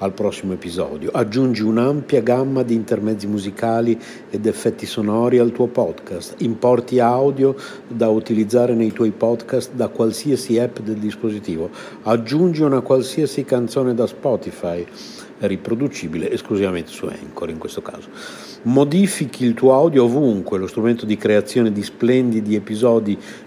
al prossimo episodio. Aggiungi un'ampia gamma di intermezzi musicali ed effetti sonori al tuo podcast. Importi audio da utilizzare nei tuoi podcast da qualsiasi app del dispositivo. Aggiungi una qualsiasi canzone da Spotify riproducibile esclusivamente su Anchor in questo caso. Modifichi il tuo audio ovunque, lo strumento di creazione di splendidi episodi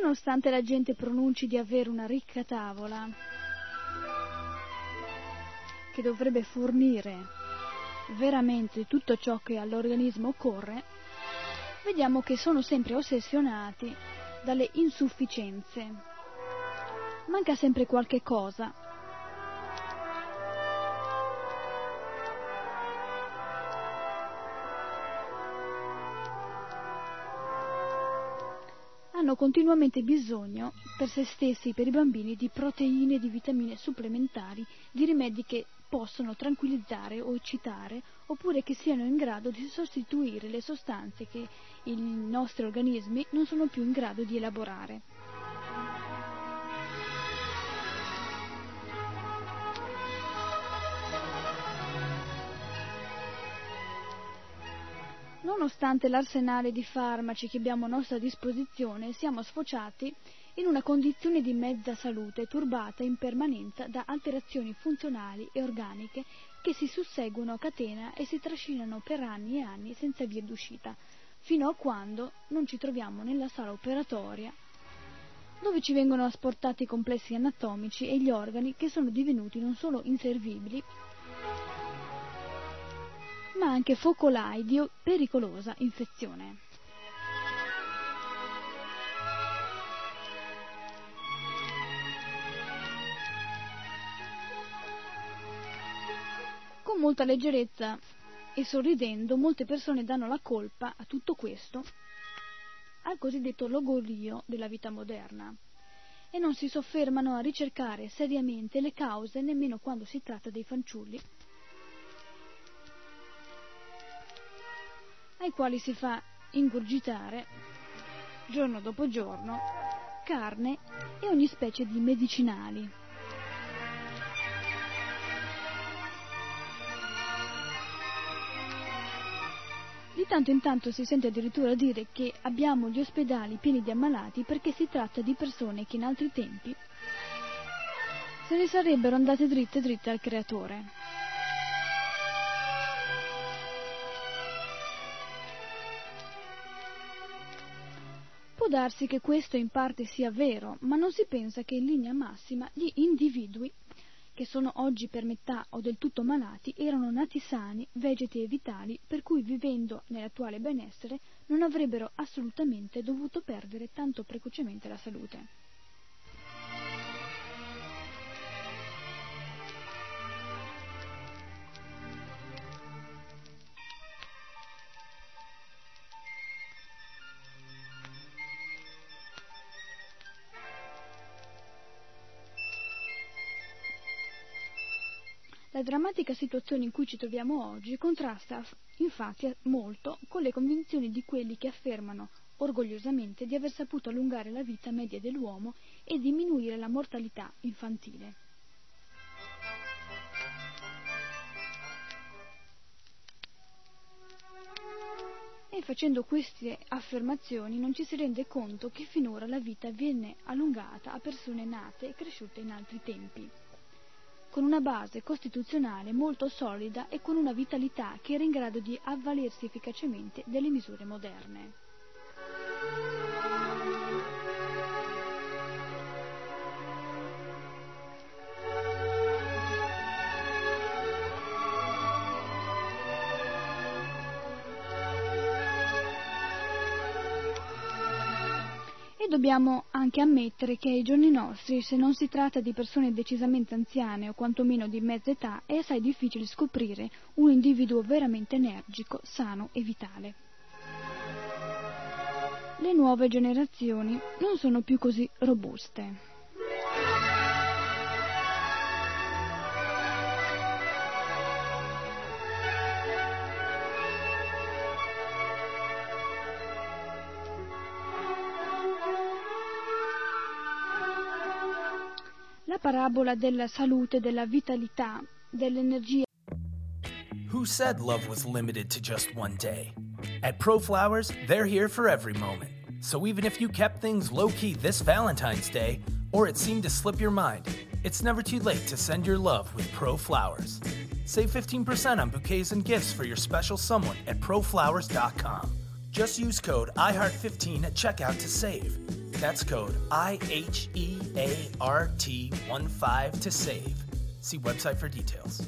nonostante la gente pronunci di avere una ricca tavola che dovrebbe fornire veramente tutto ciò che all'organismo occorre, vediamo che sono sempre ossessionati dalle insufficienze. Manca sempre qualche cosa hanno continuamente bisogno per se stessi e per i bambini di proteine, di vitamine supplementari, di rimedi che possono tranquillizzare o eccitare, oppure che siano in grado di sostituire le sostanze che i nostri organismi non sono più in grado di elaborare. Nonostante l'arsenale di farmaci che abbiamo a nostra disposizione, siamo sfociati in una condizione di mezza salute turbata in permanenza da alterazioni funzionali e organiche che si susseguono a catena e si trascinano per anni e anni senza via d'uscita, fino a quando non ci troviamo nella sala operatoria dove ci vengono asportati i complessi anatomici e gli organi che sono divenuti non solo inservibili, ma anche focolai di pericolosa infezione. Con molta leggerezza e sorridendo molte persone danno la colpa a tutto questo al cosiddetto logorio della vita moderna e non si soffermano a ricercare seriamente le cause nemmeno quando si tratta dei fanciulli ai quali si fa ingurgitare giorno dopo giorno carne e ogni specie di medicinali. Di tanto in tanto si sente addirittura dire che abbiamo gli ospedali pieni di ammalati perché si tratta di persone che in altri tempi se ne sarebbero andate dritte dritte al creatore. Può darsi che questo in parte sia vero, ma non si pensa che in linea massima gli individui che sono oggi per metà o del tutto malati erano nati sani, vegeti e vitali, per cui vivendo nell'attuale benessere non avrebbero assolutamente dovuto perdere tanto precocemente la salute. La drammatica situazione in cui ci troviamo oggi contrasta infatti molto con le convinzioni di quelli che affermano orgogliosamente di aver saputo allungare la vita media dell'uomo e diminuire la mortalità infantile. E facendo queste affermazioni non ci si rende conto che finora la vita viene allungata a persone nate e cresciute in altri tempi con una base costituzionale molto solida e con una vitalità che era in grado di avvalersi efficacemente delle misure moderne. E dobbiamo anche ammettere che ai giorni nostri, se non si tratta di persone decisamente anziane o quantomeno di mezza età, è assai difficile scoprire un individuo veramente energico, sano e vitale. Le nuove generazioni non sono più così robuste. La parabola della salute, della vitalità, dell'energia. Who said love was limited to just one day? At ProFlowers, they're here for every moment. So even if you kept things low key this Valentine's Day, or it seemed to slip your mind, it's never too late to send your love with ProFlowers. Save 15% on bouquets and gifts for your special someone at proflowers.com. Just use code IHEART15 at checkout to save. That's code IHEART15 to save. See website for details.